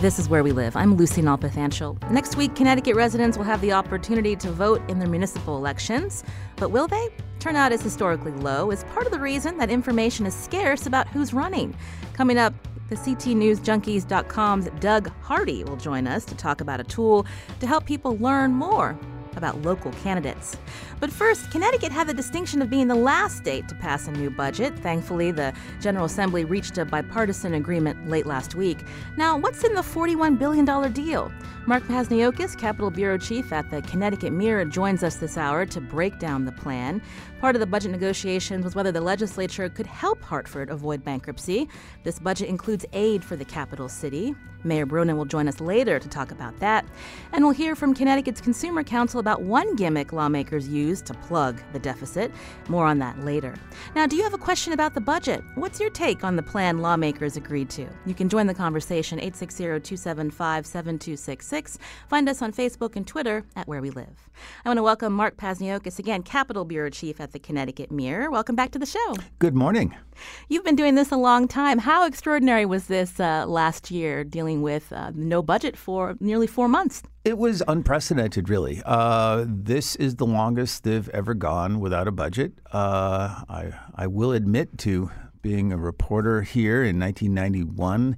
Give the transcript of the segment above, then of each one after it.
This is Where We Live. I'm Lucy Nalpathanchel. Next week, Connecticut residents will have the opportunity to vote in their municipal elections. But will they? Turnout is historically low, is part of the reason that information is scarce about who's running. Coming up, the CTNewsJunkies.com's Doug Hardy will join us to talk about a tool to help people learn more about local candidates. But first, Connecticut had the distinction of being the last state to pass a new budget. Thankfully, the General Assembly reached a bipartisan agreement late last week. Now, what's in the $41 billion deal? Mark Pazniokas, Capitol Bureau Chief at the Connecticut Mirror, joins us this hour to break down the plan. Part of the budget negotiations was whether the legislature could help Hartford avoid bankruptcy. This budget includes aid for the capital city. Mayor Bronin will join us later to talk about that. And we'll hear from Connecticut's Consumer Counsel about one gimmick lawmakers use to plug the deficit. More on that later. Now, do you have a question about the budget? What's your take on the plan lawmakers agreed to? You can join the conversation 860 275 7266. Find us on Facebook and Twitter at Where We Live. I want to welcome Mark Pazniokas, again, Capitol Bureau Chief at the Connecticut Mirror. Welcome back to the show. Good morning. You've been doing this a long time. How extraordinary was this uh, last year dealing with uh, no budget for nearly four months? It was unprecedented, really. Uh, this is the longest they've ever gone without a budget. Uh, I, I will admit to being a reporter here in 1991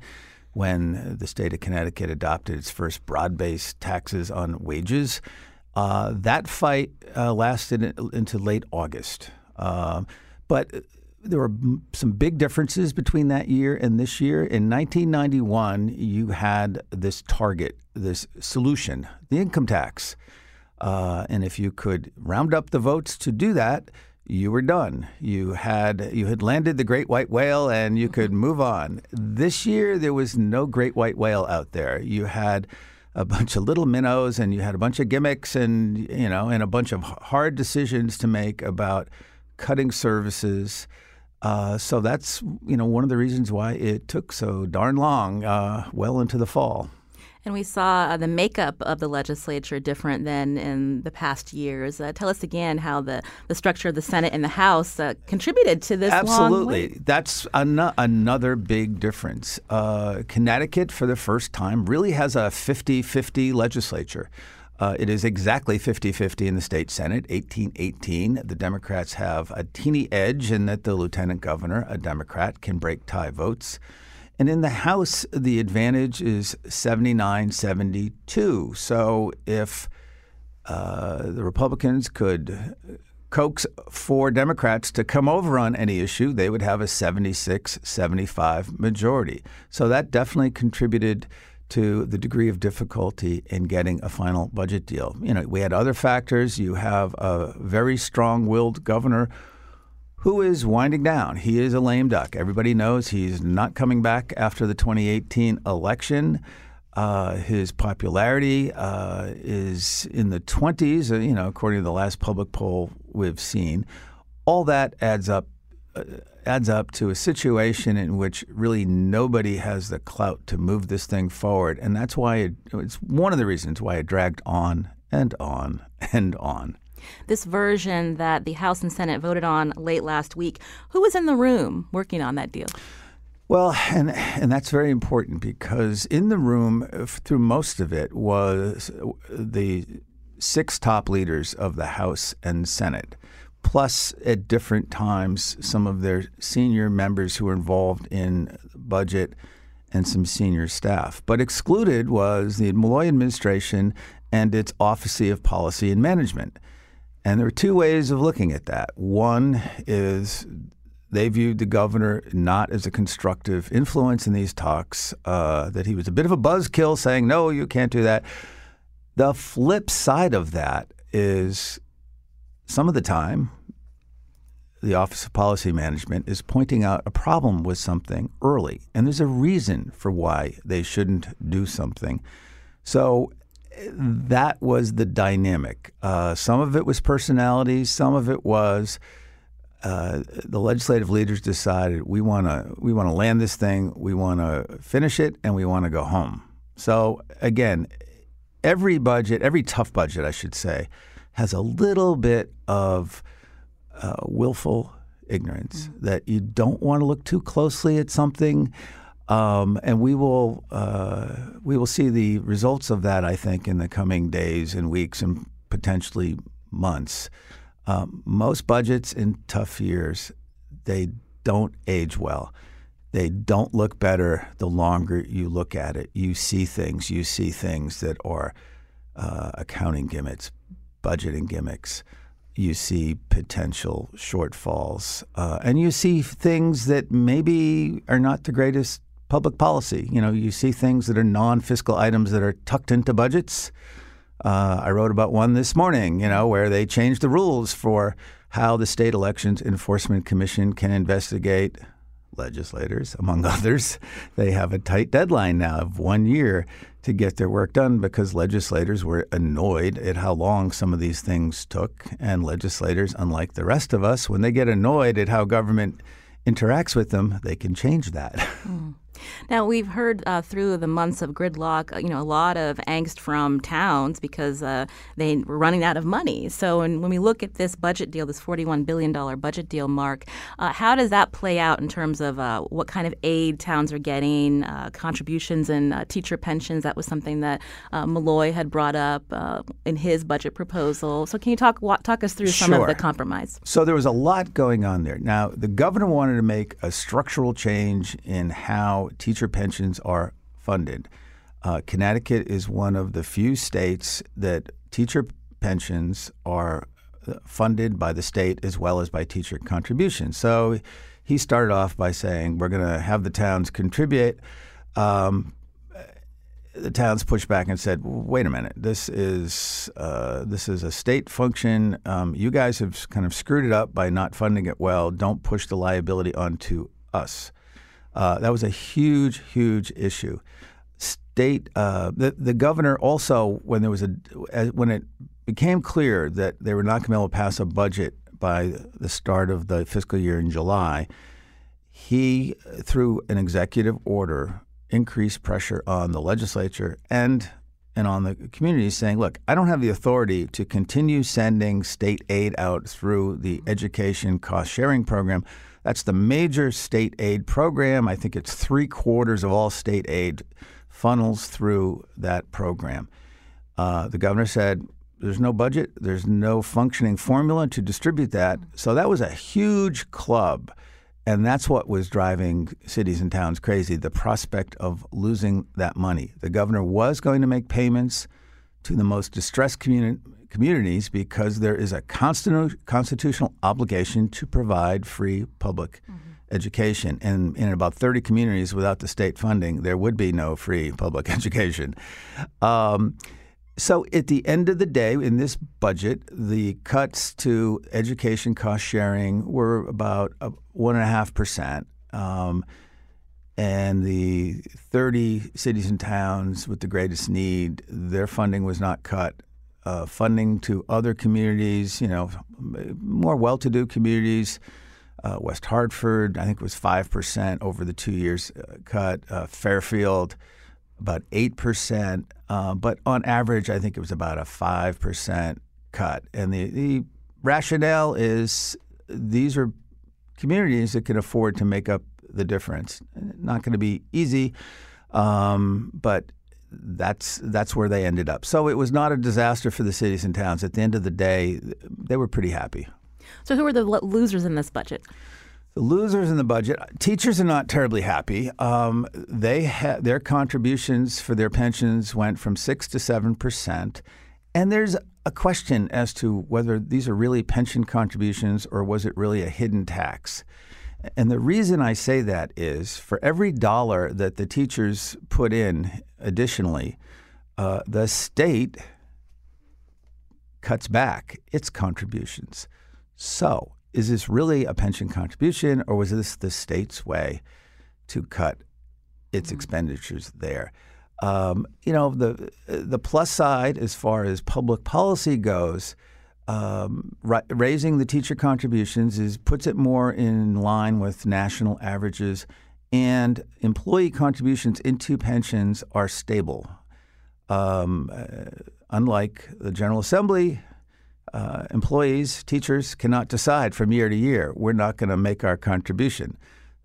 when the state of Connecticut adopted its first broad based taxes on wages. Uh, that fight uh, lasted into late August. Uh, but there were some big differences between that year and this year. In 1991, you had this target, this solution, the income tax. Uh, and if you could round up the votes to do that, you were done. You had you had landed the great white whale, and you could move on. This year, there was no great white whale out there. You had a bunch of little minnows, and you had a bunch of gimmicks, and you know, and a bunch of hard decisions to make about cutting services. Uh, so that's you know one of the reasons why it took so darn long, uh, well into the fall. And we saw uh, the makeup of the legislature different than in the past years. Uh, tell us again how the, the structure of the Senate and the House uh, contributed to this. Absolutely, that's an- another big difference. Uh, Connecticut, for the first time, really has a 50-50 legislature. Uh, it is exactly 50 50 in the state Senate, 1818. The Democrats have a teeny edge in that the lieutenant governor, a Democrat, can break tie votes. And in the House, the advantage is 79 72. So if uh, the Republicans could coax four Democrats to come over on any issue, they would have a 76 75 majority. So that definitely contributed to the degree of difficulty in getting a final budget deal. You know, we had other factors. You have a very strong willed governor who is winding down. He is a lame duck. Everybody knows he's not coming back after the 2018 election. Uh, his popularity uh, is in the 20s, uh, you know, according to the last public poll we've seen. All that adds up uh, adds up to a situation in which really nobody has the clout to move this thing forward, and that's why it, it's one of the reasons why it dragged on and on and on. This version that the House and Senate voted on late last week, who was in the room working on that deal? Well, and and that's very important because in the room through most of it was the six top leaders of the House and Senate, plus at different times some of their senior members who were involved in budget and some senior staff. But excluded was the Malloy administration and its Office of Policy and Management. And there are two ways of looking at that. One is they viewed the governor not as a constructive influence in these talks, uh, that he was a bit of a buzzkill saying, no, you can't do that. The flip side of that is some of the time, the Office of Policy Management is pointing out a problem with something early, and there's a reason for why they shouldn't do something. So that was the dynamic. Uh, some of it was personalities, some of it was uh, the legislative leaders decided we want to we want to land this thing, we want to finish it, and we want to go home. So again, every budget, every tough budget, I should say, has a little bit of uh, willful ignorance mm-hmm. that you don't want to look too closely at something. Um, and we will uh, we will see the results of that, I think, in the coming days and weeks and potentially months. Um, most budgets in tough years, they don't age well. They don't look better the longer you look at it. You see things. You see things that are uh, accounting gimmicks, budgeting gimmicks. You see potential shortfalls, uh, and you see things that maybe are not the greatest public policy. You know, you see things that are non-fiscal items that are tucked into budgets uh, I wrote about one this morning, you know, where they changed the rules for how the state elections enforcement commission can investigate legislators, among others. They have a tight deadline now of one year to get their work done because legislators were annoyed at how long some of these things took. And legislators, unlike the rest of us, when they get annoyed at how government interacts with them, they can change that. Mm. Now we've heard uh, through the months of gridlock, uh, you know, a lot of angst from towns because uh, they were running out of money. So when, when we look at this budget deal, this forty-one billion dollar budget deal, Mark, uh, how does that play out in terms of uh, what kind of aid towns are getting, uh, contributions and teacher pensions? That was something that Malloy had brought up in his budget proposal. So can you talk talk us through some sure. of the compromise? So there was a lot going on there. Now the governor wanted to make a structural change in how teacher pensions are funded. Uh, Connecticut is one of the few states that teacher pensions are uh, funded by the state as well as by teacher contributions. So he started off by saying, We're going to have the towns contribute. Um, the towns pushed back and said, "Wait a minute, this is uh, this is a state function. Um, you guys have kind of screwed it up by not funding it well. Don't push the liability onto us." Uh, that was a huge, huge issue. State, uh, the the governor also, when there was a when it became clear that they were not going to be able to pass a budget by the start of the fiscal year in July, he, through an executive order, increased pressure on the legislature and and on the community saying, look, I don't have the authority to continue sending state aid out through the education cost sharing program that's the major state aid program. I think it's three quarters of all state aid funnels through that program. Uh, the governor said, there's no budget, there's no functioning formula to distribute that. So that was a huge club. And that's what was driving cities and towns crazy the prospect of losing that money. The governor was going to make payments to the most distressed communi- communities because there is a constitutional obligation to provide free public mm-hmm. education. And in about 30 communities without the state funding, there would be no free public education. Um, so at the end of the day, in this budget, the cuts to education cost sharing were about one and a half percent. Um, and the 30 cities and towns with the greatest need, their funding was not cut uh, funding to other communities, you know, more well to do communities. Uh, West Hartford, I think was 5% over the two years uh, cut. Uh, Fairfield, about 8%. Uh, but on average, I think it was about a 5% cut. And the, the rationale is these are communities that can afford to make up the difference. Not going to be easy, um, but that's that's where they ended up. So it was not a disaster for the cities and towns. At the end of the day, they were pretty happy. So who are the losers in this budget? The losers in the budget, teachers are not terribly happy. Um, they ha- their contributions for their pensions went from six to seven percent, and there's a question as to whether these are really pension contributions or was it really a hidden tax. And the reason I say that is for every dollar that the teachers put in additionally, uh, the state cuts back its contributions. So, is this really a pension contribution, or was this the state's way to cut its mm-hmm. expenditures there? Um, you know, the the plus side as far as public policy goes, um, ra- raising the teacher contributions is puts it more in line with national averages, and employee contributions into pensions are stable. Um, uh, unlike the General Assembly, uh, employees, teachers cannot decide from year to year. We're not going to make our contribution.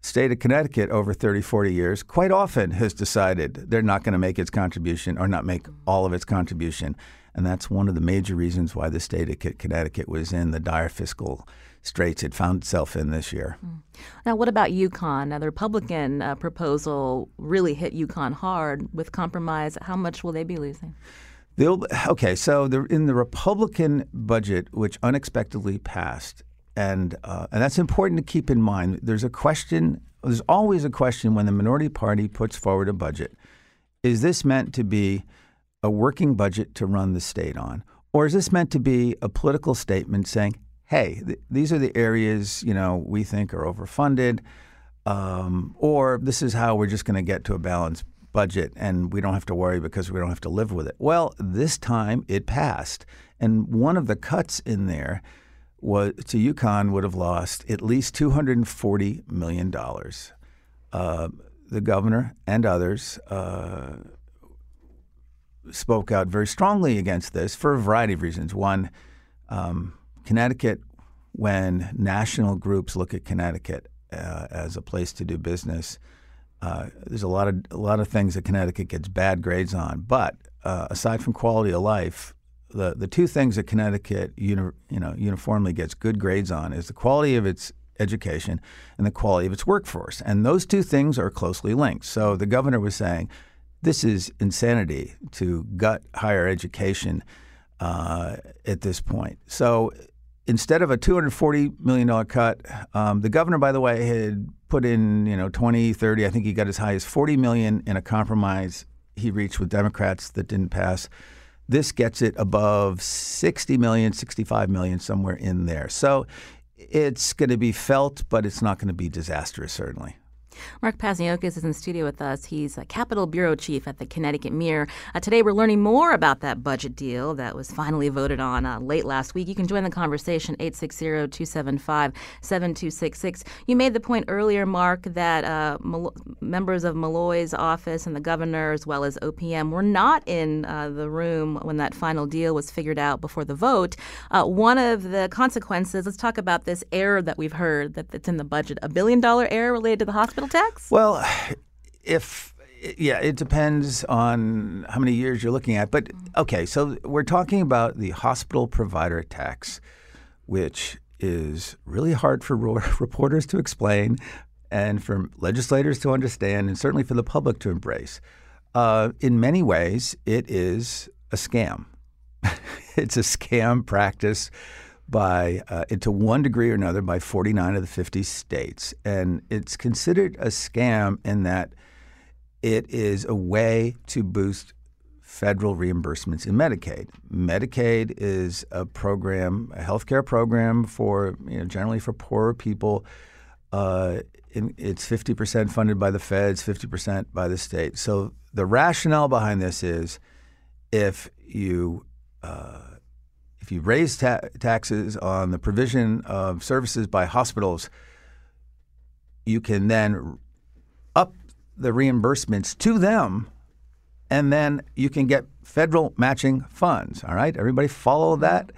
State of Connecticut over 30, 40 years quite often has decided they're not going to make its contribution or not make all of its contribution. And that's one of the major reasons why the state of Connecticut was in the dire fiscal straits it found itself in this year. Hmm. Now, what about UConn? Now, the Republican uh, proposal really hit UConn hard with compromise. How much will they be losing? They'll, okay, so the, in the Republican budget, which unexpectedly passed, and uh, and that's important to keep in mind. There's a question. There's always a question when the minority party puts forward a budget: Is this meant to be a working budget to run the state on, or is this meant to be a political statement saying, "Hey, th- these are the areas you know we think are overfunded," um, or this is how we're just going to get to a balanced budget and we don't have to worry because we don't have to live with it. Well, this time it passed, and one of the cuts in there was to UConn would have lost at least $240 million. Uh, the governor and others uh, spoke out very strongly against this for a variety of reasons. One, um, Connecticut, when national groups look at Connecticut uh, as a place to do business, uh, there's a lot of a lot of things that Connecticut gets bad grades on, but uh, aside from quality of life, the the two things that Connecticut uni, you know uniformly gets good grades on is the quality of its education and the quality of its workforce, and those two things are closely linked. So the governor was saying, this is insanity to gut higher education uh, at this point. So instead of a $240 million cut, um, the governor, by the way, had put in, you know, 20, 30, I think he got as high as 40 million in a compromise he reached with Democrats that didn't pass. This gets it above 60 million, 65 million, somewhere in there. So it's going to be felt, but it's not going to be disastrous, certainly. Mark Pazniokas is in the studio with us. He's a Capitol Bureau Chief at the Connecticut Mirror. Uh, today, we're learning more about that budget deal that was finally voted on uh, late last week. You can join the conversation 860 275 7266. You made the point earlier, Mark, that uh, Mal- members of Malloy's office and the governor, as well as OPM, were not in uh, the room when that final deal was figured out before the vote. Uh, one of the consequences, let's talk about this error that we've heard that, that's in the budget a billion dollar error related to the hospital tax? Well, if yeah, it depends on how many years you're looking at. But okay, so we're talking about the hospital provider tax, which is really hard for reporters to explain and for legislators to understand, and certainly for the public to embrace. Uh, in many ways, it is a scam. it's a scam practice by uh, to one degree or another by 49 of the 50 states, and it's considered a scam in that it is a way to boost federal reimbursements in Medicaid. Medicaid is a program, a healthcare program for you know generally for poorer people. Uh, it's 50% funded by the feds, 50% by the state. So the rationale behind this is if you uh, if you raise ta- taxes on the provision of services by hospitals, you can then up the reimbursements to them, and then you can get federal matching funds. All right, everybody follow that.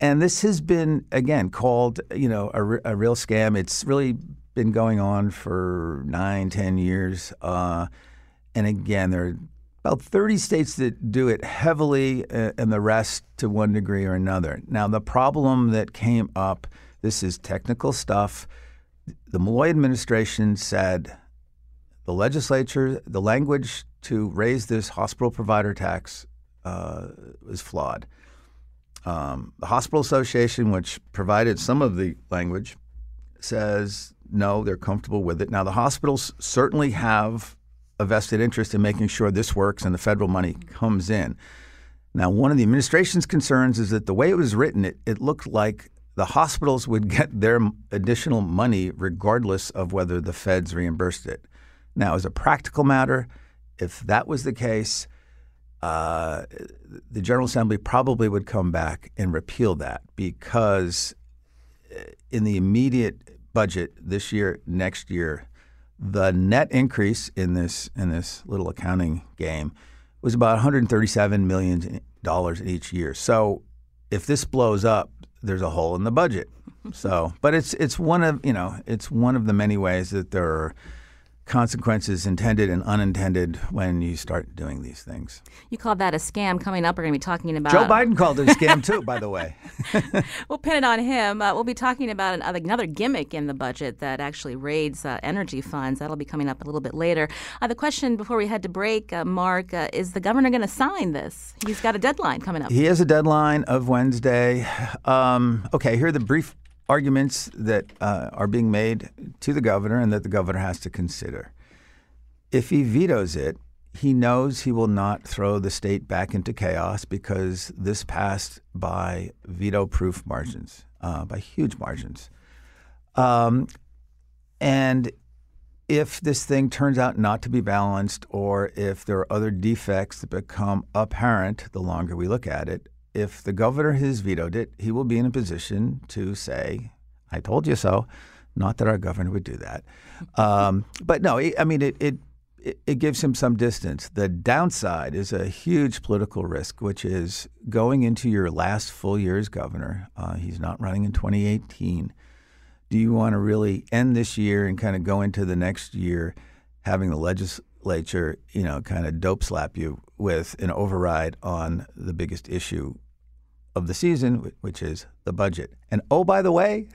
And this has been again called, you know, a, a real scam. It's really been going on for nine, ten years. Uh, and again, there are about 30 states that do it heavily, uh, and the rest to one degree or another. Now, the problem that came up this is technical stuff. The Malloy administration said the legislature, the language to raise this hospital provider tax uh, is flawed. Um, the Hospital Association, which provided some of the language, says no, they're comfortable with it. Now, the hospitals certainly have a vested interest in making sure this works and the federal money comes in. Now, one of the administration's concerns is that the way it was written, it, it looked like the hospitals would get their additional money regardless of whether the feds reimbursed it. Now, as a practical matter, if that was the case, uh, the General Assembly probably would come back and repeal that because uh, in the immediate budget this year, next year, the net increase in this in this little accounting game was about 137 million dollars each year. So if this blows up, there's a hole in the budget. So, but it's it's one of you know it's one of the many ways that there are consequences intended and unintended when you start doing these things. You called that a scam. Coming up, we're going to be talking about. Joe Biden called it a scam too, by the way. we'll pin it on him. Uh, we'll be talking about another, another gimmick in the budget that actually raids uh, energy funds. That'll be coming up a little bit later. Uh, the question before we head to break, uh, Mark, uh, is the governor going to sign this? He's got a deadline coming up. He has a deadline of Wednesday. Um, okay, here are the brief arguments that uh, are being made to the governor and that the governor has to consider. If he vetoes it, he knows he will not throw the state back into chaos because this passed by veto proof margins, uh, by huge margins. Um, and if this thing turns out not to be balanced, or if there are other defects that become apparent the longer we look at it, if the governor has vetoed it, he will be in a position to say, I told you so. Not that our governor would do that. Um, but no, I mean, it, it, it gives him some distance. The downside is a huge political risk, which is going into your last full year as governor. Uh, he's not running in 2018. Do you want to really end this year and kind of go into the next year having the legislature, you know, kind of dope slap you with an override on the biggest issue of the season, which is the budget. And oh, by the way,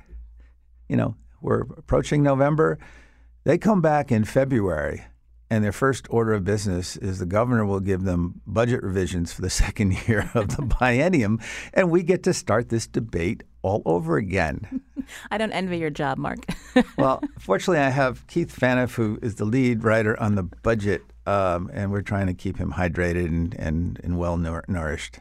you know, we're approaching November. They come back in February, and their first order of business is the governor will give them budget revisions for the second year of the biennium, and we get to start this debate all over again. I don't envy your job, Mark. well, fortunately, I have Keith Phaneuf, who is the lead writer on the budget, um, and we're trying to keep him hydrated and, and, and well nourished.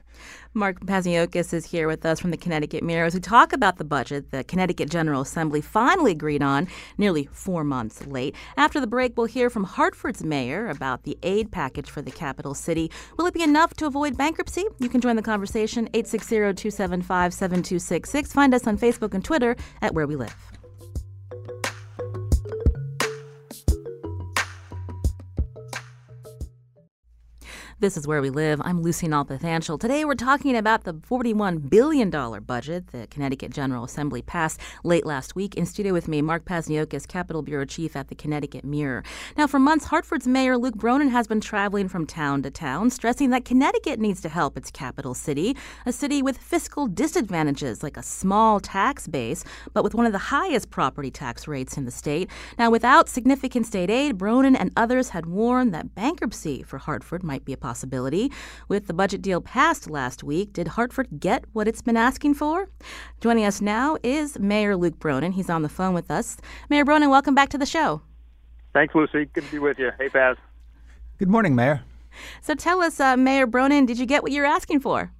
Mark Pazniokas is here with us from the Connecticut Mirror as we talk about the budget the Connecticut General Assembly finally agreed on nearly four months late. After the break, we'll hear from Hartford's mayor about the aid package for the capital city. Will it be enough to avoid bankruptcy? You can join the conversation 860 275 7266. Find us on Facebook and Twitter at Where We Live. This is Where We Live. I'm Lucy Nalpathanchel. Today we're talking about the $41 billion budget the Connecticut General Assembly passed late last week. In studio with me, Mark Pazniokas, Capitol Bureau Chief at the Connecticut Mirror. Now, for months, Hartford's Mayor Luke Bronin has been traveling from town to town, stressing that Connecticut needs to help its capital city, a city with fiscal disadvantages like a small tax base, but with one of the highest property tax rates in the state. Now, without significant state aid, Bronin and others had warned that bankruptcy for Hartford might be a possibility. With the budget deal passed last week, did Hartford get what it's been asking for? Joining us now is Mayor Luke Bronin. He's on the phone with us. Mayor Bronin, welcome back to the show. Thanks, Lucy. Good to be with you. Hey, Paz. Good morning, Mayor. So tell us, uh, Mayor Bronin, did you get what you're asking for?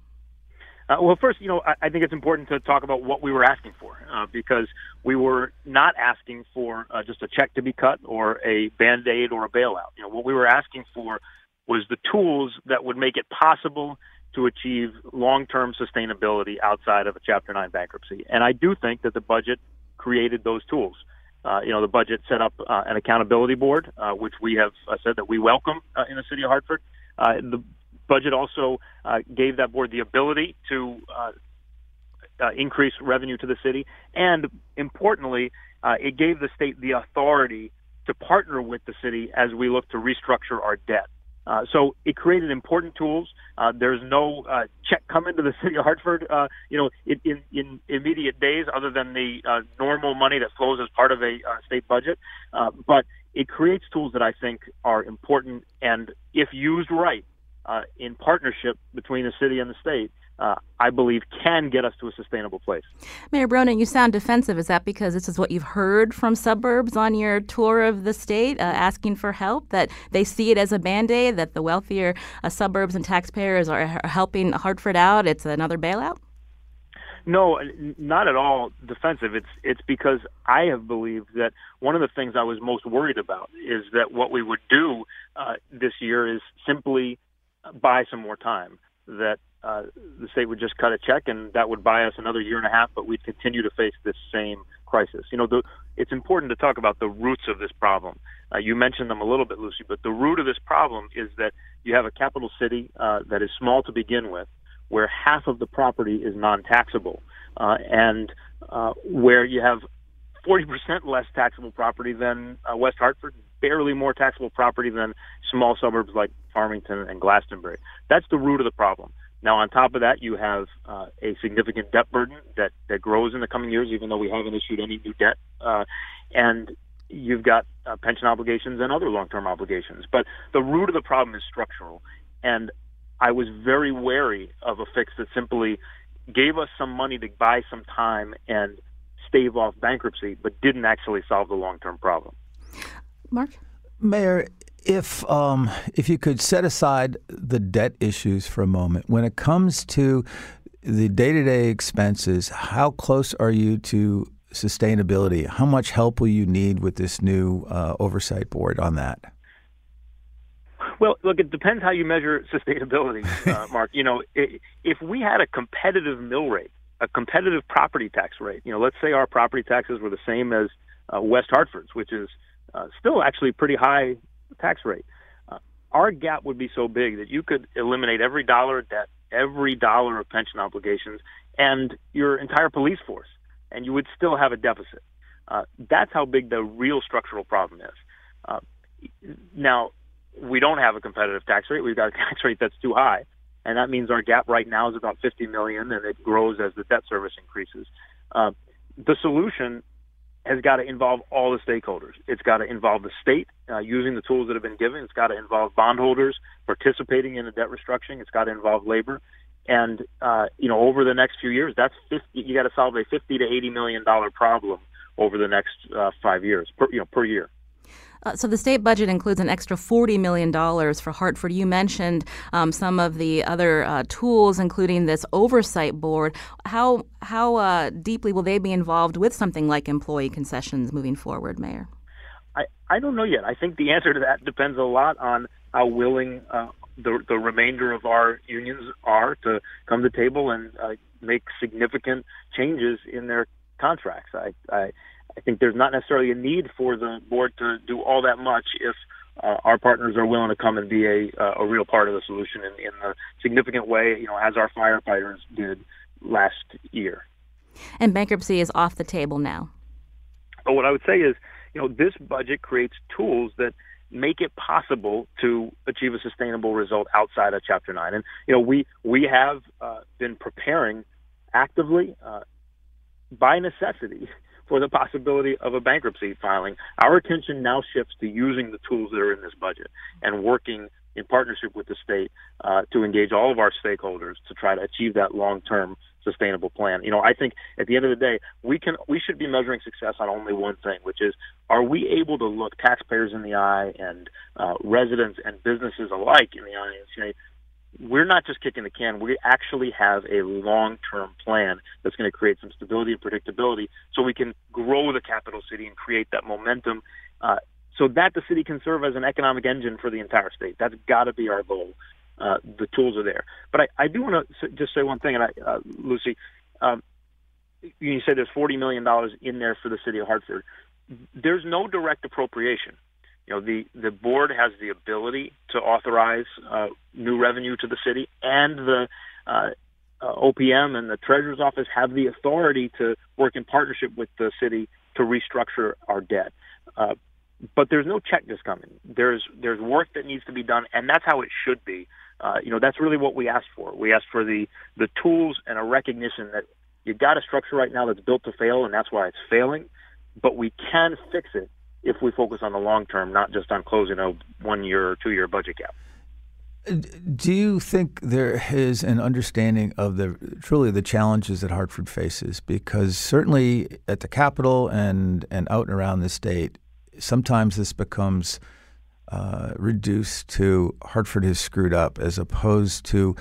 Uh, well, first, you know, I, I, think it's important to talk about what we were asking for uh, because we were not asking for uh, just a check to be cut or a band aid or a bailout. You know, what we were asking for was the tools that would make it possible to achieve long-term sustainability outside of a Chapter 9 bankruptcy. And I do think that the budget created those tools. Uh, you know, the budget set up uh, an accountability board, uh, which we have uh, said that we welcome uh, in the city of Hartford. Uh, the budget also gave that board the ability to increase revenue to the city, and importantly, it gave the state the authority to partner with the city as we look to restructure our debt. Uh, so it created important tools. Uh, there's no uh, check coming to the city of Hartford, uh, you know, in, in, in immediate days, other than the uh, normal money that flows as part of a uh, state budget. Uh, but it creates tools that I think are important, and if used right, uh, in partnership between the city and the state, uh, I believe can get us to a sustainable place. Mayor Bronin, you sound defensive. Is that because this is what you've heard from suburbs on your tour of the state, uh, asking for help? That they see it as a band aid, that the wealthier uh, suburbs and taxpayers are, helping Hartford out? It's another bailout? No, not at all defensive. It's it's because I have believed that one of the things I was most worried about is that what we would do uh, this year is simply buy some more time. That uh, the state would just cut a check and that would buy us another year and a half, but we'd continue to face this same crisis. You know, the, it's important to talk about the roots of this problem. Uh, you mentioned them a little bit, Lucy, but the root of this problem is that you have a capital city uh, that is small to begin with, where half of the property is non-taxable, uh, and uh, where you have 40% less taxable property than uh, West Hartford, barely more taxable property than small suburbs like Farmington and Glastonbury. That's the root of the problem. Now, on top of that, you have uh, a significant debt burden that, that grows in the coming years, even though we haven't issued any new debt. Uh, and you've got uh, pension obligations and other long term obligations. But the root of the problem is structural. And I was very wary of a fix that simply gave us some money to buy some time and stave off bankruptcy, but didn't actually solve the long term problem. Mark? Mayor, if um, if you could set aside the debt issues for a moment, when it comes to the day to day expenses, how close are you to sustainability? How much help will you need with this new uh, oversight board on that? Well, look, it depends how you measure sustainability, uh, Mark. You know, if we had a competitive mill rate, a competitive property tax rate, you know, let's say our property taxes were the same as uh, West Hartford's, which is uh, still actually pretty high tax rate. Uh, our gap would be so big that you could eliminate every dollar of debt, every dollar of pension obligations, and your entire police force, and you would still have a deficit. Uh, that's how big the real structural problem is. Uh, now, we don't have a competitive tax rate. We've got a tax rate that's too high, and that means our gap right now is about 50 million, and it grows as the debt service increases. Uh, the solution has got to involve all the stakeholders. It's got to involve the state uh, using the tools that have been given. It's got to involve bondholders participating in the debt restructuring. It's got to involve labor. And uh, you know, over the next few years, that's 50, you got to solve a 50 to 80 million dollar problem over the next uh, five years, per, you know, per year. Uh, so the state budget includes an extra $40 million for Hartford. You mentioned um, some of the other uh, tools, including this oversight board. How, how uh, deeply will they be involved with something like employee concessions moving forward, Mayor? I, I don't know yet. I think the answer to that depends a lot on how willing uh, the, the remainder of our unions are to come to the table and uh, make significant changes in their contracts. I, I I think there's not necessarily a need for the board to do all that much if uh, our partners are willing to come and be a uh, a real part of the solution in, in a significant way, you know, as our firefighters did last year. And bankruptcy is off the table now. But what I would say is, you know, this budget creates tools that make it possible to achieve a sustainable result outside of Chapter Nine. And you know, we we have uh, been preparing actively uh, by necessity for the possibility of a bankruptcy filing. Our attention now shifts to using the tools that are in this budget and working in partnership with the state uh, to engage all of our stakeholders to try to achieve that long-term sustainable plan. You know, I think at the end of the day, we can we should be measuring success on only one thing, which is are we able to look taxpayers in the eye and uh, residents and businesses alike in the eye and say, we're not just kicking the can. We actually have a long-term plan that's going to create some stability and predictability, so we can grow the capital city and create that momentum, uh, so that the city can serve as an economic engine for the entire state. That's got to be our goal. Uh, the tools are there, but I, I do want to just say one thing, and I, uh, Lucy, um, you said there's 40 million dollars in there for the city of Hartford. There's no direct appropriation you know the the board has the ability to authorize uh, new revenue to the city, and the uh, uh, OPM and the treasurer's office have the authority to work in partnership with the city to restructure our debt. Uh, but there's no check just coming. There's there's work that needs to be done, and that's how it should be. Uh, you know, that's really what we asked for. We asked for the the tools and a recognition that you've got a structure right now that's built to fail, and that's why it's failing. But we can fix it if we focus on the long term, not just on closing a one year or two year budget gap. Do you think there is an understanding of the truly the challenges that Hartford faces? Because certainly at the Capitol and and out and around the state, sometimes this becomes uh, reduced to Hartford has screwed up, as opposed to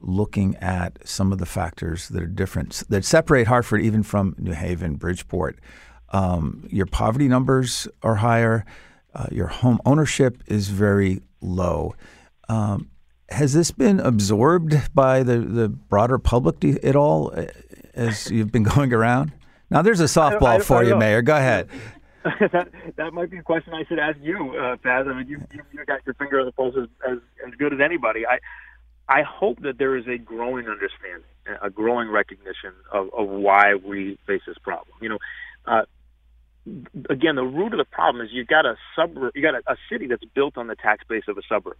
looking at some of the factors that are different that separate Hartford even from New Haven, Bridgeport. Um, your poverty numbers are higher. Uh, your home ownership is very low. Um, has this been absorbed by the, the broader public at all uh, as you've been going around? Now, there's a softball I, I, for you, know. Mayor. Go ahead. that that might be a question I should ask you, uh, Paz. I mean, you, you you got your finger on the pulse as, as as good as anybody. I I hope that there is a growing understanding, a growing recognition of, of why we face this problem. You know, uh, again, the root of the problem is you've got a suburb, you got a, a city that's built on the tax base of a suburb,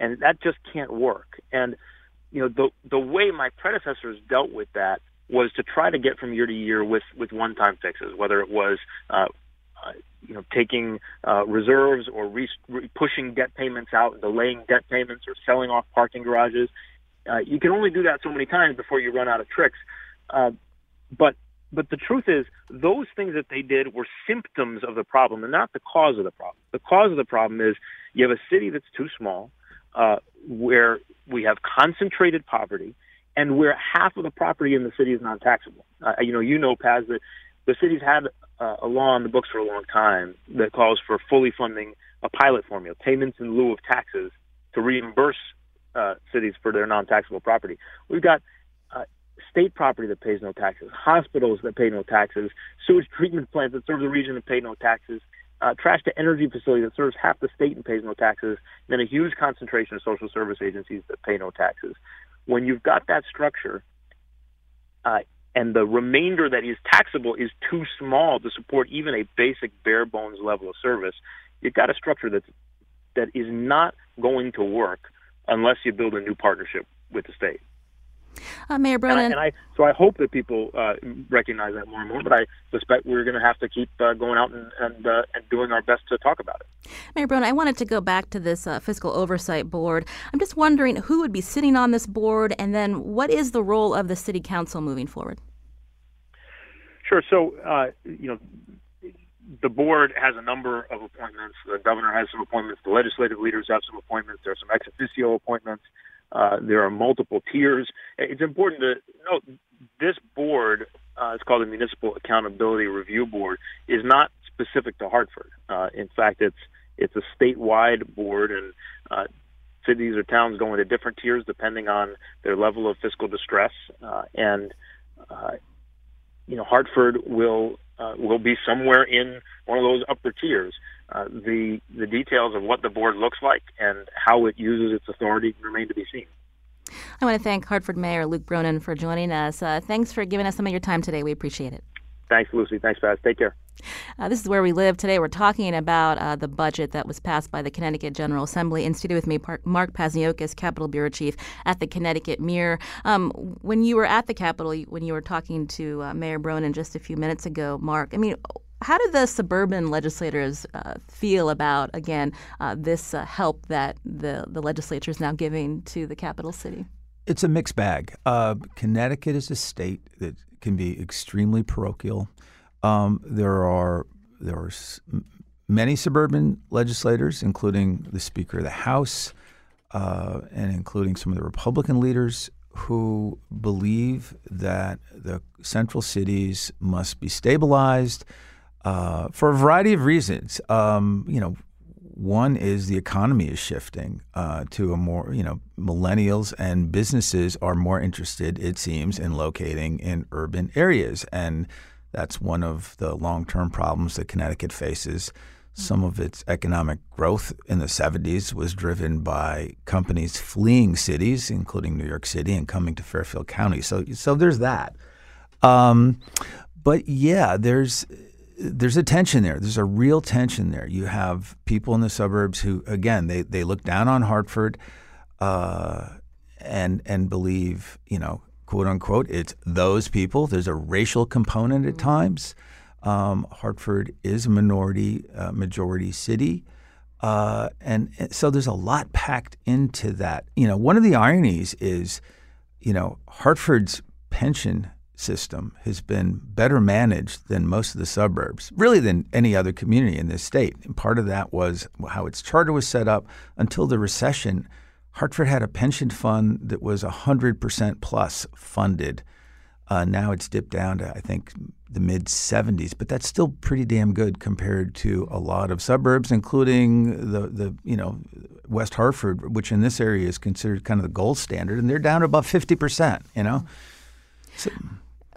and that just can't work. And you know, the the way my predecessors dealt with that was to try to get from year to year with with one time fixes, whether it was uh, uh, you know, taking uh, reserves or re- re- pushing debt payments out and delaying debt payments or selling off parking garages. Uh, you can only do that so many times before you run out of tricks. Uh, but but the truth is, those things that they did were symptoms of the problem and not the cause of the problem. The cause of the problem is you have a city that's too small, uh, where we have concentrated poverty, and where half of the property in the city is non-taxable. Uh, you know, you know, Paz, that the city's had uh, a law on the books for a long time that calls for fully funding a pilot formula, payments in lieu of taxes, to reimburse uh, cities for their non-taxable property. We've got uh, state property that pays no taxes, hospitals that pay no taxes, sewage treatment plants that serve the region and pay no taxes, uh, trash to energy facility that serves half the state and pays no taxes, and then a huge concentration of social service agencies that pay no taxes. When you've got that structure, uh, and the remainder that is taxable is too small to support even a basic bare bones level of service, you've got a structure that's that is not going to work unless you build a new partnership with the state. Uh, Mayor Bronin. And I, and I, so I hope that people uh, recognize that more and more. But I suspect we're going to have to keep uh, going out and and, uh, and, doing our best to talk about it. Mayor Bronin, I wanted to go back to this uh, fiscal oversight board. I'm just wondering who would be sitting on this board, and then what is the role of the city council moving forward? Sure. So uh, you know the board has a number of appointments. The governor has some appointments. The legislative leaders have some appointments. There are some ex officio appointments. Uh, there are multiple tiers. It's important to note this board, uh, it's called the Municipal Accountability Review Board, is not specific to Hartford. Uh, in fact, it's it's a statewide board, and uh, cities or towns go into different tiers depending on their level of fiscal distress. Uh, and uh, you know, Hartford will uh, will be somewhere in one of those upper tiers. Uh, the the details of what the board looks like and how it uses its authority remain to be seen. I want to thank Hartford Mayor Luke Bronin for joining us. Uh, thanks for giving us some of your time today. We appreciate it. Thanks, Lucy. Thanks, Paz. Take care. Uh, this is where we live today. We're talking about uh, the budget that was passed by the Connecticut General Assembly. In studio with me, Mark Pazniokas, Capitol Bureau Chief at the Connecticut Mirror. Um, when you were at the Capitol, when you were talking to uh, Mayor Bronin just a few minutes ago, Mark, I mean, how do the suburban legislators uh, feel about, again, uh, this uh, help that the, the legislature is now giving to the capital city? It's a mixed bag. Connecticut is a state that can be extremely parochial um, there are there are many suburban legislators, including the Speaker of the House, uh, and including some of the Republican leaders, who believe that the central cities must be stabilized uh, for a variety of reasons. Um, you know, one is the economy is shifting uh, to a more, you know, millennials and businesses are more interested, it seems, in locating in urban areas. And that's one of the long term problems that Connecticut faces. Some of its economic growth in the 70s was driven by companies fleeing cities, including New York City, and coming to Fairfield County. So, so there's that. Um, but yeah, there's there's a tension there. There's a real tension there. You have people in the suburbs who, again, they they look down on Hartford, uh, and and believe you know quote unquote, it's those people. There's a racial component at mm-hmm. times. Um, Hartford is a minority uh, majority city. Uh, and, and, so there's a lot packed into that. You know, one of the ironies is, you know, Hartford's pension system has been better managed than most of the suburbs, really than any other community in this state. And part of that was how its charter was set up until the recession Hartford had a pension fund that was 100% plus funded. Uh, now it's dipped down to, I think, the mid 70s, but that's still pretty damn good compared to a lot of suburbs, including the, the you know West Hartford, which in this area is considered kind of the gold standard, and they're down about 50%, you know? So,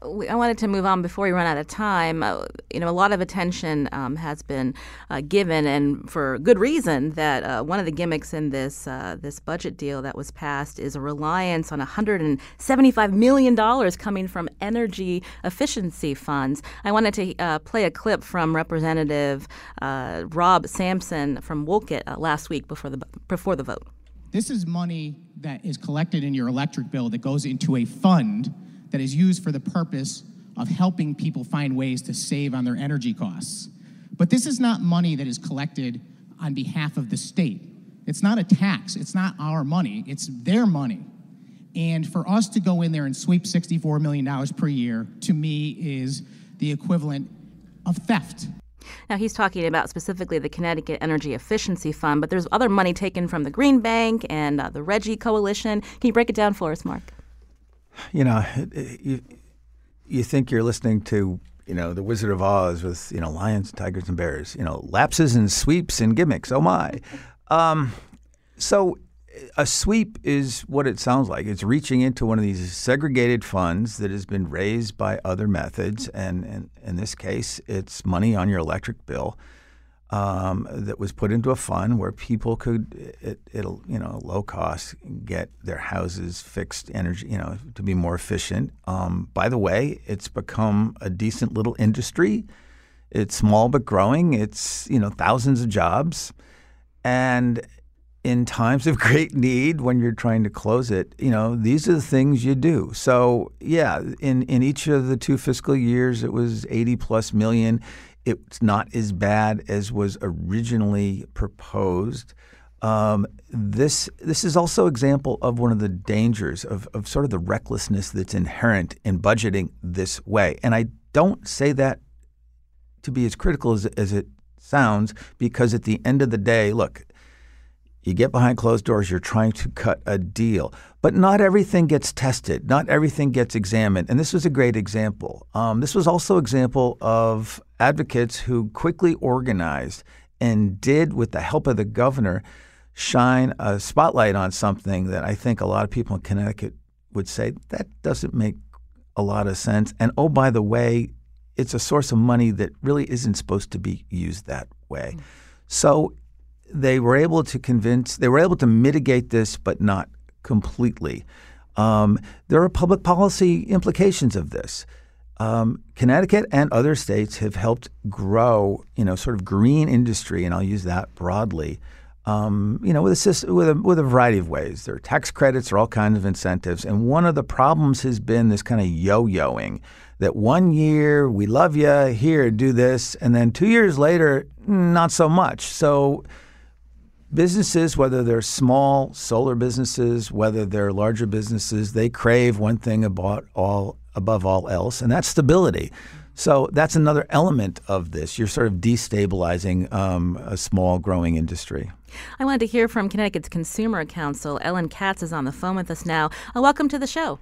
I wanted to move on before we run out of time. Uh, you know, a lot of attention um, has been uh, given, and for good reason, that uh, one of the gimmicks in this uh, this budget deal that was passed is a reliance on 175 million dollars coming from energy efficiency funds. I wanted to uh, play a clip from Representative uh, Rob Sampson from Wolcott last week before the before the vote. This is money that is collected in your electric bill that goes into a fund that is used for the purpose of helping people find ways to save on their energy costs. But this is not money that is collected on behalf of the state. It's not a tax, it's not our money, it's their money. And for us to go in there and sweep $64 million per year, to me, is the equivalent of theft. Now, he's talking about specifically the Connecticut Energy Efficiency Fund, but there's other money taken from the Green Bank and uh, the RGGI Coalition. Can you break it down for us, Mark? You know, you, you think you're listening to, you know, The Wizard of Oz with, you know, lions, tigers, and bears, you know, lapses and sweeps and gimmicks. Oh, my. Um, so a sweep is what it sounds like. It's reaching into one of these segregated funds that has been raised by other methods, and, and in this case, it's money on your electric bill um, that was put into a fund where people could, it, it'll you know, low cost, get their houses fixed, energy, you know, to be more efficient. Um, by the way, it's become a decent little industry. It's small but growing. It's you know thousands of jobs, and in times of great need, when you're trying to close it, you know these are the things you do. So yeah, in in each of the two fiscal years, it was 80 plus million it's not as bad as was originally proposed. Um, this this is also example of one of the dangers of, of sort of the recklessness that's inherent in budgeting this way. And I don't say that to be as critical as, as it sounds, because at the end of the day, look, you get behind closed doors, you're trying to cut a deal. But not everything gets tested, not everything gets examined. And this was a great example. Um, this was also an example of advocates who quickly organized and did, with the help of the governor, shine a spotlight on something that I think a lot of people in Connecticut would say that doesn't make a lot of sense. And oh, by the way, it's a source of money that really isn't supposed to be used that way. Mm-hmm. So they were able to convince, they were able to mitigate this, but not completely. Um, there are public policy implications of this. Um, Connecticut and other states have helped grow, you know, sort of green industry, and I'll use that broadly. Um, you know, with a, with a with a variety of ways. There are tax credits, or all kinds of incentives, and one of the problems has been this kind of yo-yoing. That one year we love you, here do this, and then two years later, not so much. So businesses, whether they're small solar businesses, whether they're larger businesses, they crave one thing about all above all else, and that's stability. So that's another element of this. You're sort of destabilizing um, a small growing industry. I wanted to hear from Connecticut's Consumer Counsel. Ellen Katz is on the phone with us now. Uh, welcome to the show.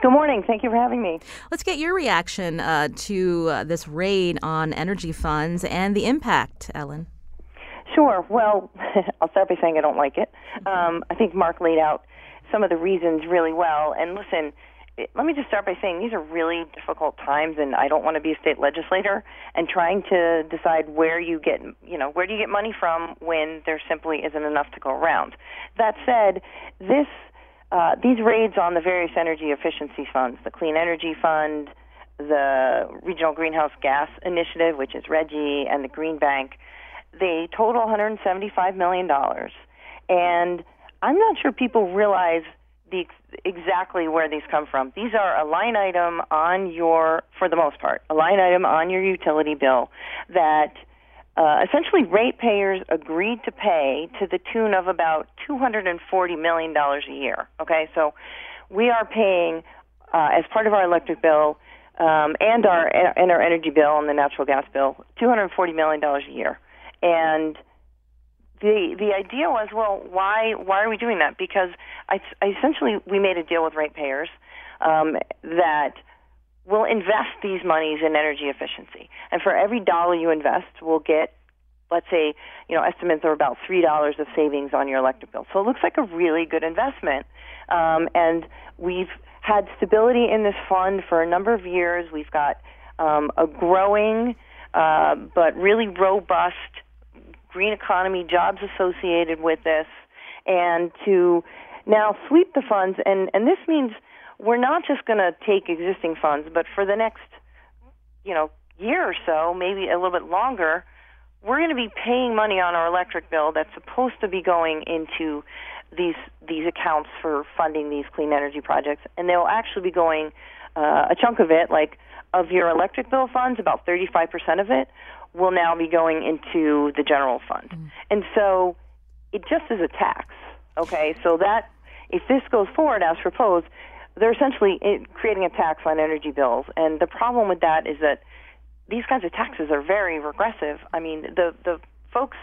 Good morning. Thank you for having me. Let's get your reaction uh, to uh, this raid on energy funds and the impact, Ellen. Sure. Well, I'll start by saying I don't like it. Um, I think Mark laid out some of the reasons really well. And listen, let me just start by saying these are really difficult times, and I don't want to be a state legislator and trying to decide where you get, you know, where do you get money from when there simply isn't enough to go around. That said, this uh, these raids on the various energy efficiency funds, the Clean Energy Fund, the Regional Greenhouse Gas Initiative, which is RGGI, and the Green Bank, they total 175 million dollars, and I'm not sure people realize the exactly where these come from. These are a line item on your, for the most part, a line item on your utility bill that uh, essentially ratepayers agreed to pay to the tune of about $240 million a year. Okay, so we are paying uh, as part of our electric bill um, and our and our energy bill and the natural gas bill $240 million a year, and the the idea was, well, why why are we doing that? Because I, I essentially we made a deal with ratepayers um, that will invest these monies in energy efficiency, and for every dollar you invest, we'll get let's say, you know, estimates are about three dollars of savings on your electric bill. So it looks like a really good investment. Um, and we've had stability in this fund for a number of years. We've got um, a growing uh, but really robust green economy jobs associated with this, and to now sweep the funds. And, and this means we're not just going to take existing funds, but for the next, you know, year or so, maybe a little bit longer, we're going to be paying money on our electric bill that's supposed to be going into these these accounts for funding these clean energy projects, and they'll actually be going uh, a chunk of it, like of your electric bill funds, about 35% of it will now be going into the general fund, mm. and so it just is a tax. Okay, so that if this goes forward as proposed, they're essentially eh, creating a tax on energy bills, and the problem with that is that these kinds of taxes are very regressive. I mean, the the folks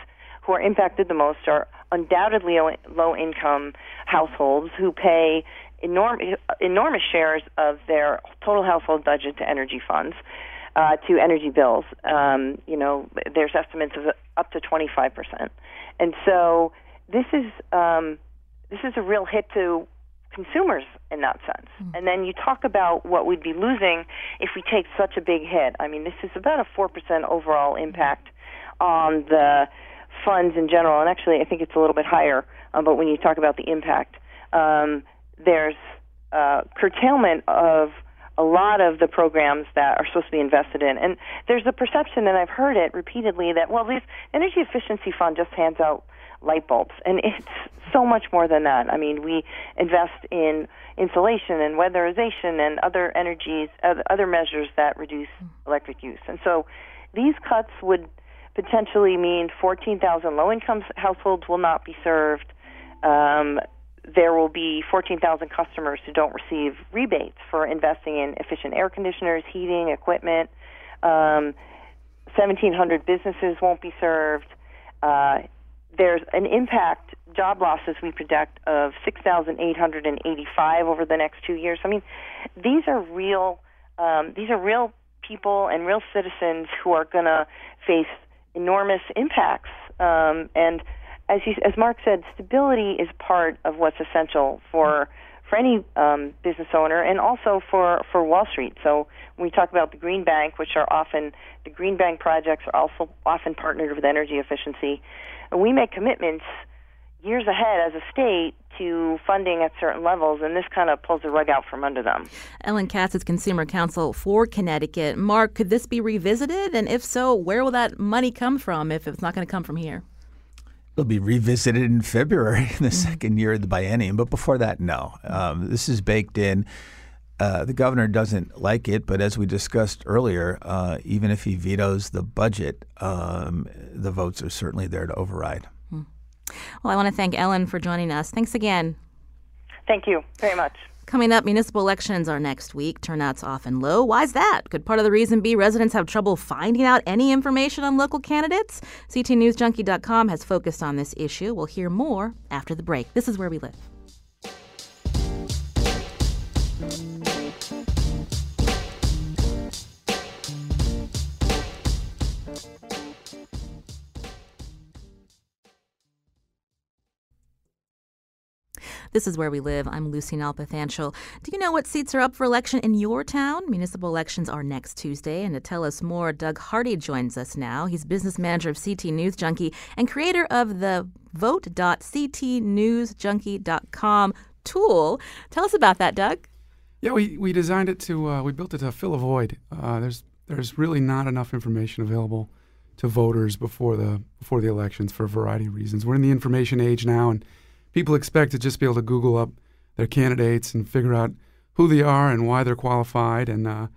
who are impacted the most are undoubtedly low income households who pay enormous enormous shares of their total household budget to energy funds. Uh, to energy bills, um, you know, there's estimates of up to 25%, and so this is um, this is a real hit to consumers in that sense. Mm. And then you talk about what we'd be losing if we take such a big hit. I mean, this is about a 4% overall impact on the funds in general. And actually, I think it's a little bit higher. Um, but when you talk about the impact, um, there's uh, curtailment of a lot of the programs that are supposed to be invested in. And there's a perception, and I've heard it repeatedly, that, well, this energy efficiency fund just hands out light bulbs. And it's so much more than that. I mean, we invest in insulation and weatherization and other energies, other measures that reduce electric use. And so these cuts would potentially mean 14,000 low income households will not be served. Um, there will be 14,000 customers who don't receive rebates for investing in efficient air conditioners, heating, equipment. Um, 1,700 businesses won't be served. Uh, there's an impact job losses we project of 6,885 over the next two years. I mean, these are real. Um, these are real people and real citizens who are going to face enormous impacts. Um, and as you, as Mark said, stability is part of what's essential for for any um, business owner and also for for Wall Street. So when we talk about the green bank, which are often the green bank projects are also often partnered with energy efficiency. And we make commitments years ahead as a state to funding at certain levels, and this kind of pulls the rug out from under them. Ellen Katz is Consumer Counsel for Connecticut. Mark, could this be revisited? And if so, where will that money come from if it's not going to come from here? It'll be revisited in February, in the mm-hmm. second year of the biennium. But before that, no. Um, this is baked in. Uh, the governor doesn't like it, but as we discussed earlier, uh, even if he vetoes the budget, um, the votes are certainly there to override. Hmm. Well, I want to thank Ellen for joining us. Thanks again. Thank you very much. Coming up, municipal elections are next week. Turnout's often low. Why's that? Could part of the reason be residents have trouble finding out any information on local candidates? CTNewsJunkie.com has focused on this issue. We'll hear more after the break. This is where we live. This is Where We Live. I'm Lucy Nalpathanchel. Do you know what seats are up for election in your town? Municipal elections are next Tuesday, and to tell us more, Doug Hardy joins us now. He's business manager of CT News Junkie and creator of the vote.ctnewsjunkie.com tool. Tell us about that, Doug. Yeah, we, we designed it to, uh, we built it to fill a void. Uh, there's, there's really not enough information available to voters before the, before the elections for a variety of reasons. We're in the information age now, and people expect to just be able to Google up their candidates and figure out who they are and why they're qualified. And uh,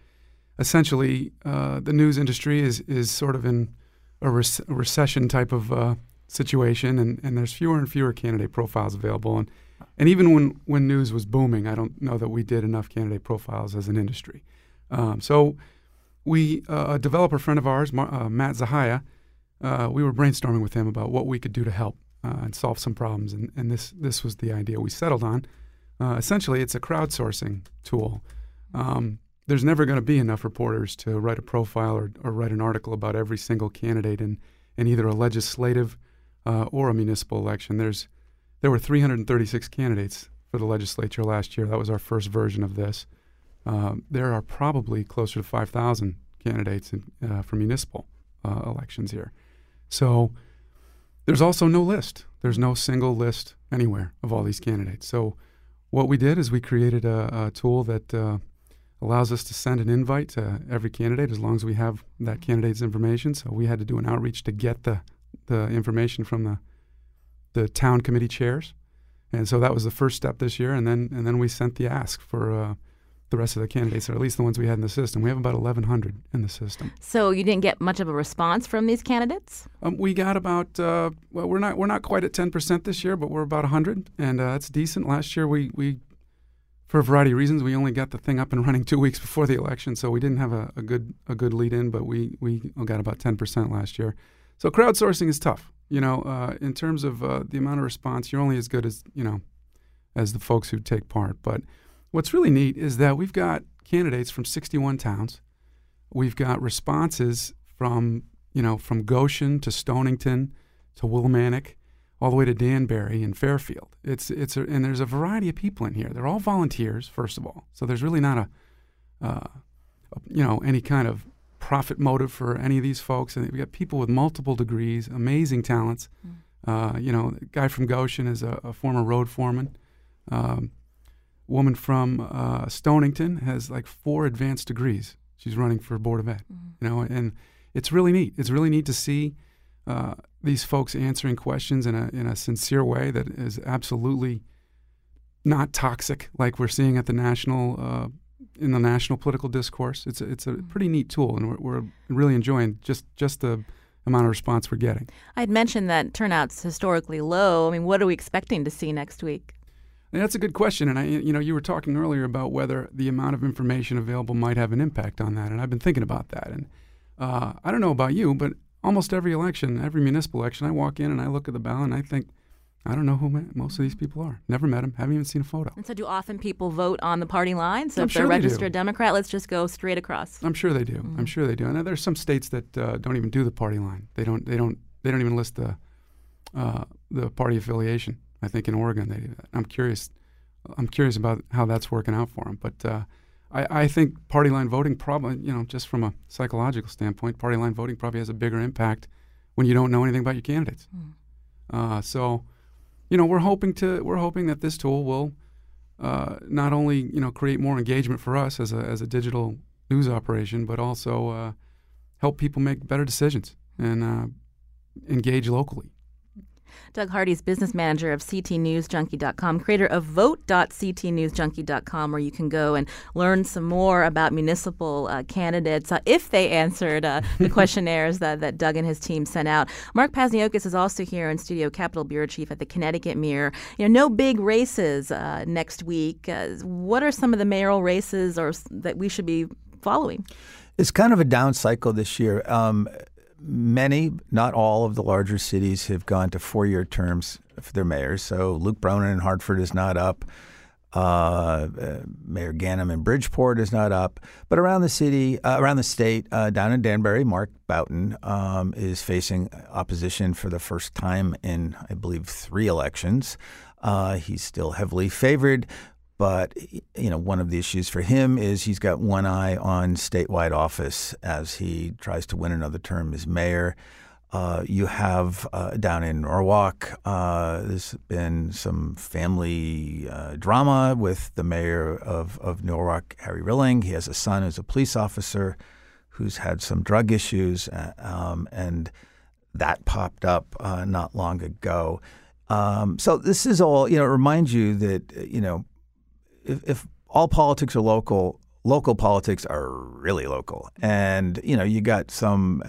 essentially, uh, the news industry is is sort of in a, a recession type of uh, situation, and, and there's fewer and fewer candidate profiles available. And and even when when news was booming, I don't know that we did enough candidate profiles as an industry. Um, so we uh, a developer friend of ours, uh, Matt Zahaya, uh, we were brainstorming with him about what we could do to help uh, and solve some problems. And, and this this was the idea we settled on. Uh, essentially, it's a crowdsourcing tool. Um, there's never going to be enough reporters to write a profile or, or, write an article about every single candidate in, in either a legislative uh, or a municipal election. There's there were 336 candidates for the legislature last year. That was our first version of this. Uh, there are probably closer to 5,000 candidates in, uh, for municipal uh, elections here. So there's also no list. There's no single list anywhere of all these candidates. So what we did is we created a, a tool that uh, allows us to send an invite to every candidate as long as we have that candidate's information. So we had to do an outreach to get the the information from the the town committee chairs, and so that was the first step this year. And then and then we sent the ask for uh, the rest of the candidates, or at least the ones we had in the system. We have about 1,100 in the system. So you didn't get much of a response from these candidates? Um, we got about uh, well, we're not we're not quite at 10 percent this year, but we're about 100, and uh, that's decent. Last year we we for a variety of reasons, we only got the thing up and running two weeks before the election, so we didn't have a, a good a good lead in. But we we got about 10 percent last year. So crowdsourcing is tough. You know, uh, in terms of uh, the amount of response, you're only as good as you know as the folks who take part. But What's really neat is that we've got candidates from 61 towns. We've got responses from, you know, from Goshen to Stonington to Willimantic, all the way to Danbury and Fairfield. It's it's a, and there's a variety of people in here. They're all volunteers, first of all. So there's really not a, uh, you know, any kind of profit motive for any of these folks. And we've got people with multiple degrees, amazing talents. Mm. Uh, you know, the guy from Goshen is a, a former road foreman. Um, woman from uh, Stonington has like four advanced degrees. She's running for board of ed. Mm-hmm. You know, and it's really neat. It's really neat to see uh, these folks answering questions in a in a sincere way that is absolutely not toxic, like we're seeing at the national uh, in the national political discourse. It's a, it's a mm-hmm. pretty neat tool, and we're, we're really enjoying just just the amount of response we're getting. I had mentioned that turnout's historically low. I mean, what are we expecting to see next week? That's a good question, and I, you know, you were talking earlier about whether the amount of information available might have an impact on that, and I've been thinking about that. And uh, I don't know about you, but almost every election, every municipal election, I walk in and I look at the ballot and I think, I don't know who most of these people are. Never met them. Haven't even seen a photo. And so, do often people vote on the party line? So, I'm if sure they're they registered do. Democrat, let's just go straight across. I'm sure they do. Mm-hmm. I'm sure they do. And there's some states that uh, don't even do the party line. They don't. They don't. They don't even list the uh, the party affiliation. I think in Oregon they do that. I'm curious I'm curious about how that's working out for them. But uh, I, I, think party line voting probably, you know, just from a psychological standpoint, party line voting probably has a bigger impact when you don't know anything about your candidates. Mm. Uh, so, you know, we're hoping to we're hoping that this tool will uh, not only you know create more engagement for us as a as a digital news operation, but also uh, help people make better decisions and uh, engage locally. Doug Hardy's business manager of CTNewsJunkie.com, creator of Vote.CTNewsJunkie.com, where you can go and learn some more about municipal uh, candidates uh, if they answered uh, the questionnaires that, that Doug and his team sent out. Mark Pazniokas is also here in studio, Capitol Bureau Chief at the Connecticut Mirror. You know, no big races uh, next week. Uh, what are some of the mayoral races or that we should be following? It's kind of a down cycle this year. Um, many, not all, of the larger cities have gone to four year terms for their mayors. So Luke Bronin in Hartford is not up. Uh, uh, Mayor Ganim in Bridgeport is not up, but around the city, uh, around the state, uh, down in Danbury, Mark Boughton um, is facing opposition for the first time in, I believe, three elections. Uh, he's still heavily favored, but you know, one of the issues for him is he's got one eye on statewide office as he tries to win another term as mayor. Uh, you have uh, down in Norwalk, uh, there's been some family uh, drama with the mayor of, of Norwalk, Harry Rilling. He has a son who's a police officer who's had some drug issues, uh, um, and that popped up uh, not long ago. Um, so this is all, you know, it reminds you that, you know, if, if all politics are local, local politics are really local, and you know you got some.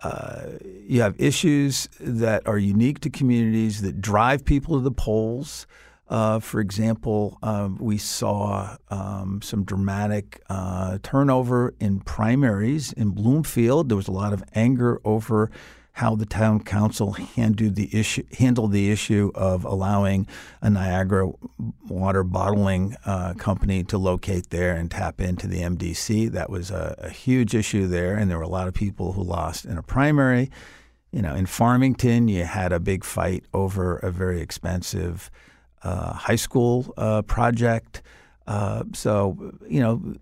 Uh, you have issues that are unique to communities that drive people to the polls. Uh, for example, um, we saw um, some dramatic uh, turnover in primaries in Bloomfield. There was a lot of anger over how the town council handled the issue handled the issue of allowing a Niagara water bottling uh, company to locate there and tap into the MDC. That was a, a, huge issue there, and there were a lot of people who lost in a primary. You know, in Farmington, you had a big fight over a very expensive uh, high school uh, project. Uh, so, you know,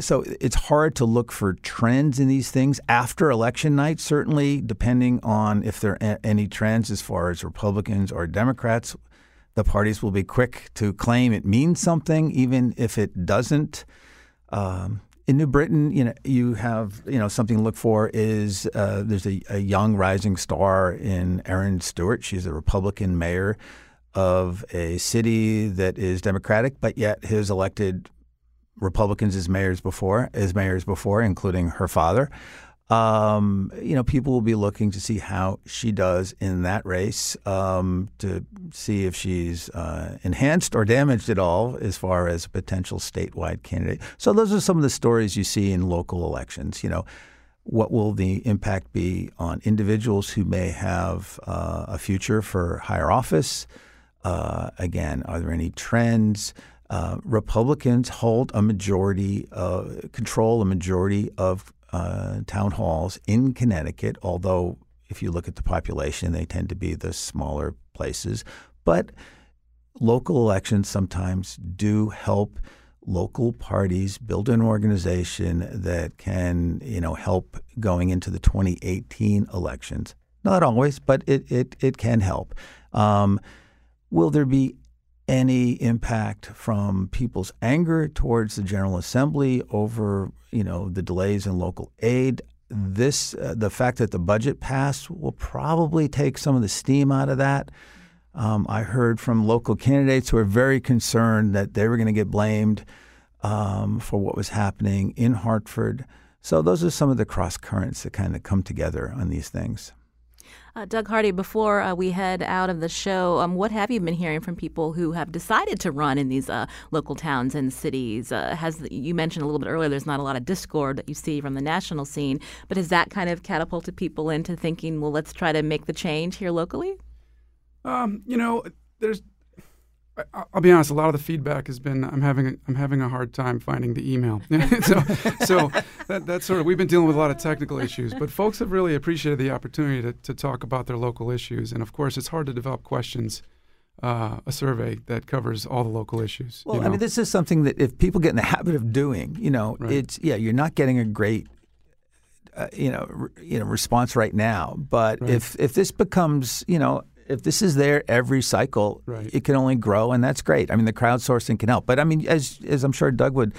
so it's hard to look for trends in these things after election night. Certainly, depending on if there are any trends as far as Republicans or Democrats, the parties will be quick to claim it means something, even if it doesn't. Um, in New Britain, you know, you have you know something to look for is uh, there's a, a, young rising star in Erin Stewart. She's a Republican mayor of a city that is Democratic, but yet has elected Republicans as mayors before, as mayors before, including her father. Um, you know, people will be looking to see how she does in that race um, to see if she's uh, enhanced or damaged at all as far as a potential statewide candidate. So those are some of the stories you see in local elections. You know, what will the impact be on individuals who may have uh, a future for higher office? Uh, again, are there any trends? Uh, Republicans hold a majority, uh, control a majority of uh, town halls in Connecticut, although if you look at the population, they tend to be the smaller places. But local elections sometimes do help local parties build an organization that can, you know, help going into the 2018 elections. Not always, but it, it, it can help. Um, will there be any impact from people's anger towards the General Assembly over, you know, the delays in local aid. This, uh, the fact that the budget passed will probably take some of the steam out of that. Um, I heard from local candidates who are very concerned that they were going to get blamed um, for what was happening in Hartford. So those are some of the cross currents that kind of come together on these things. Uh, Doug Hardy, before uh, we head out of the show, um, what have you been hearing from people who have decided to run in these uh, local towns and cities? Uh, has you mentioned a little bit earlier? There's not a lot of discord that you see from the national scene, but has that kind of catapulted people into thinking, well, let's try to make the change here locally? Um, you know, there's I'll be honest. A lot of the feedback has been I'm having a, I'm having a hard time finding the email. so so that, that's sort of we've been dealing with a lot of technical issues, but folks have really appreciated the opportunity to, to talk about their local issues. And of course, it's hard to develop questions, uh, a survey that covers all the local issues. Well, you know? I mean, this is something that if people get in the habit of doing, you know, right. it's yeah, you're not getting a great. Uh, you know, re, you know, response right now. But right. if if this becomes, you know, if this is there every cycle, right. it can only grow, and that's great. I mean, the crowdsourcing can help. But I mean, as as I'm sure Doug would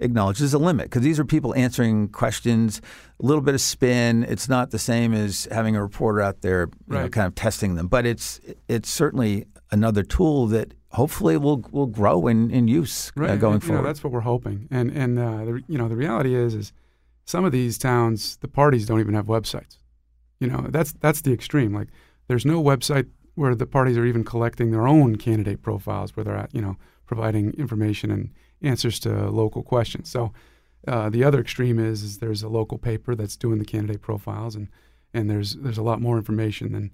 acknowledge, there's a limit because these are people answering questions, a little bit of spin. It's not the same as having a reporter out there, right. know, kind of testing them. But it's it's certainly another tool that hopefully will will grow in, in use uh, right. uh, going and, forward. Know, that's what we're hoping. And and uh, the, you know the reality is is some of these towns, the parties don't even have websites. You know that's that's the extreme. Like there's no website where the parties are even collecting their own candidate profiles, where they're you know, providing information and answers to local questions. So uh, the other extreme is, is there's a local paper that's doing the candidate profiles, and and there's there's a lot more information than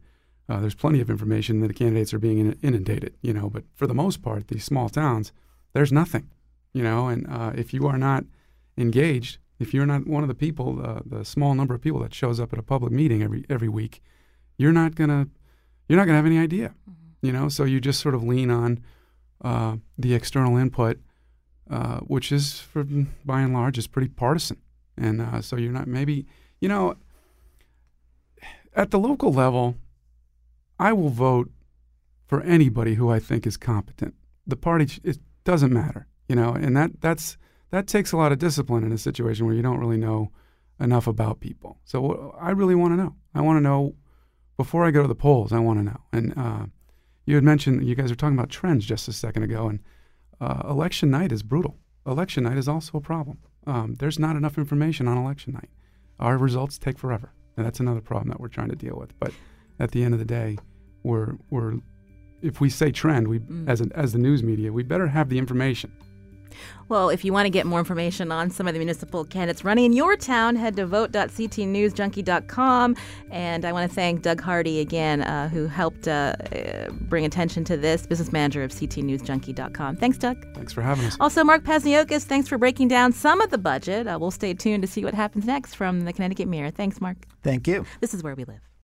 uh, there's plenty of information that the candidates are being inundated, you know. But for the most part, these small towns, there's nothing, you know. And uh, if you are not engaged, if you're not one of the people, uh, the small number of people that shows up at a public meeting every every week, you're not gonna you're not gonna have any idea, mm-hmm. you know. So you just sort of lean on uh, the external input, uh, which is for by and large is pretty partisan, and uh, so you're not maybe you know at the local level, I will vote for anybody who I think is competent. The party it doesn't matter, you know, and that that's that takes a lot of discipline in a situation where you don't really know enough about people. So I really want to know. I want to know before I go to the polls. I want to know. And uh, you had mentioned you guys were talking about trends just a second ago, and uh, election night is brutal. Election night is also a problem. Um, there's not enough information on election night. Our results take forever, and that's another problem that we're trying to deal with. But at the end of the day, we're we're if we say trend, we mm. as an, as the news media, we better have the information Well, if you want to get more information on some of the municipal candidates running in your town, head to vote.ctnewsjunkie.com. And I want to thank Doug Hardy again, uh, who helped uh, uh, bring attention to this, business manager of ctnewsjunkie.com. Thanks, Doug. Thanks for having us. Also, Mark Pazniokas, thanks for breaking down some of the budget. Uh, we'll stay tuned to see what happens next from the Connecticut Mirror. Thanks, Mark. Thank you. This is where we live.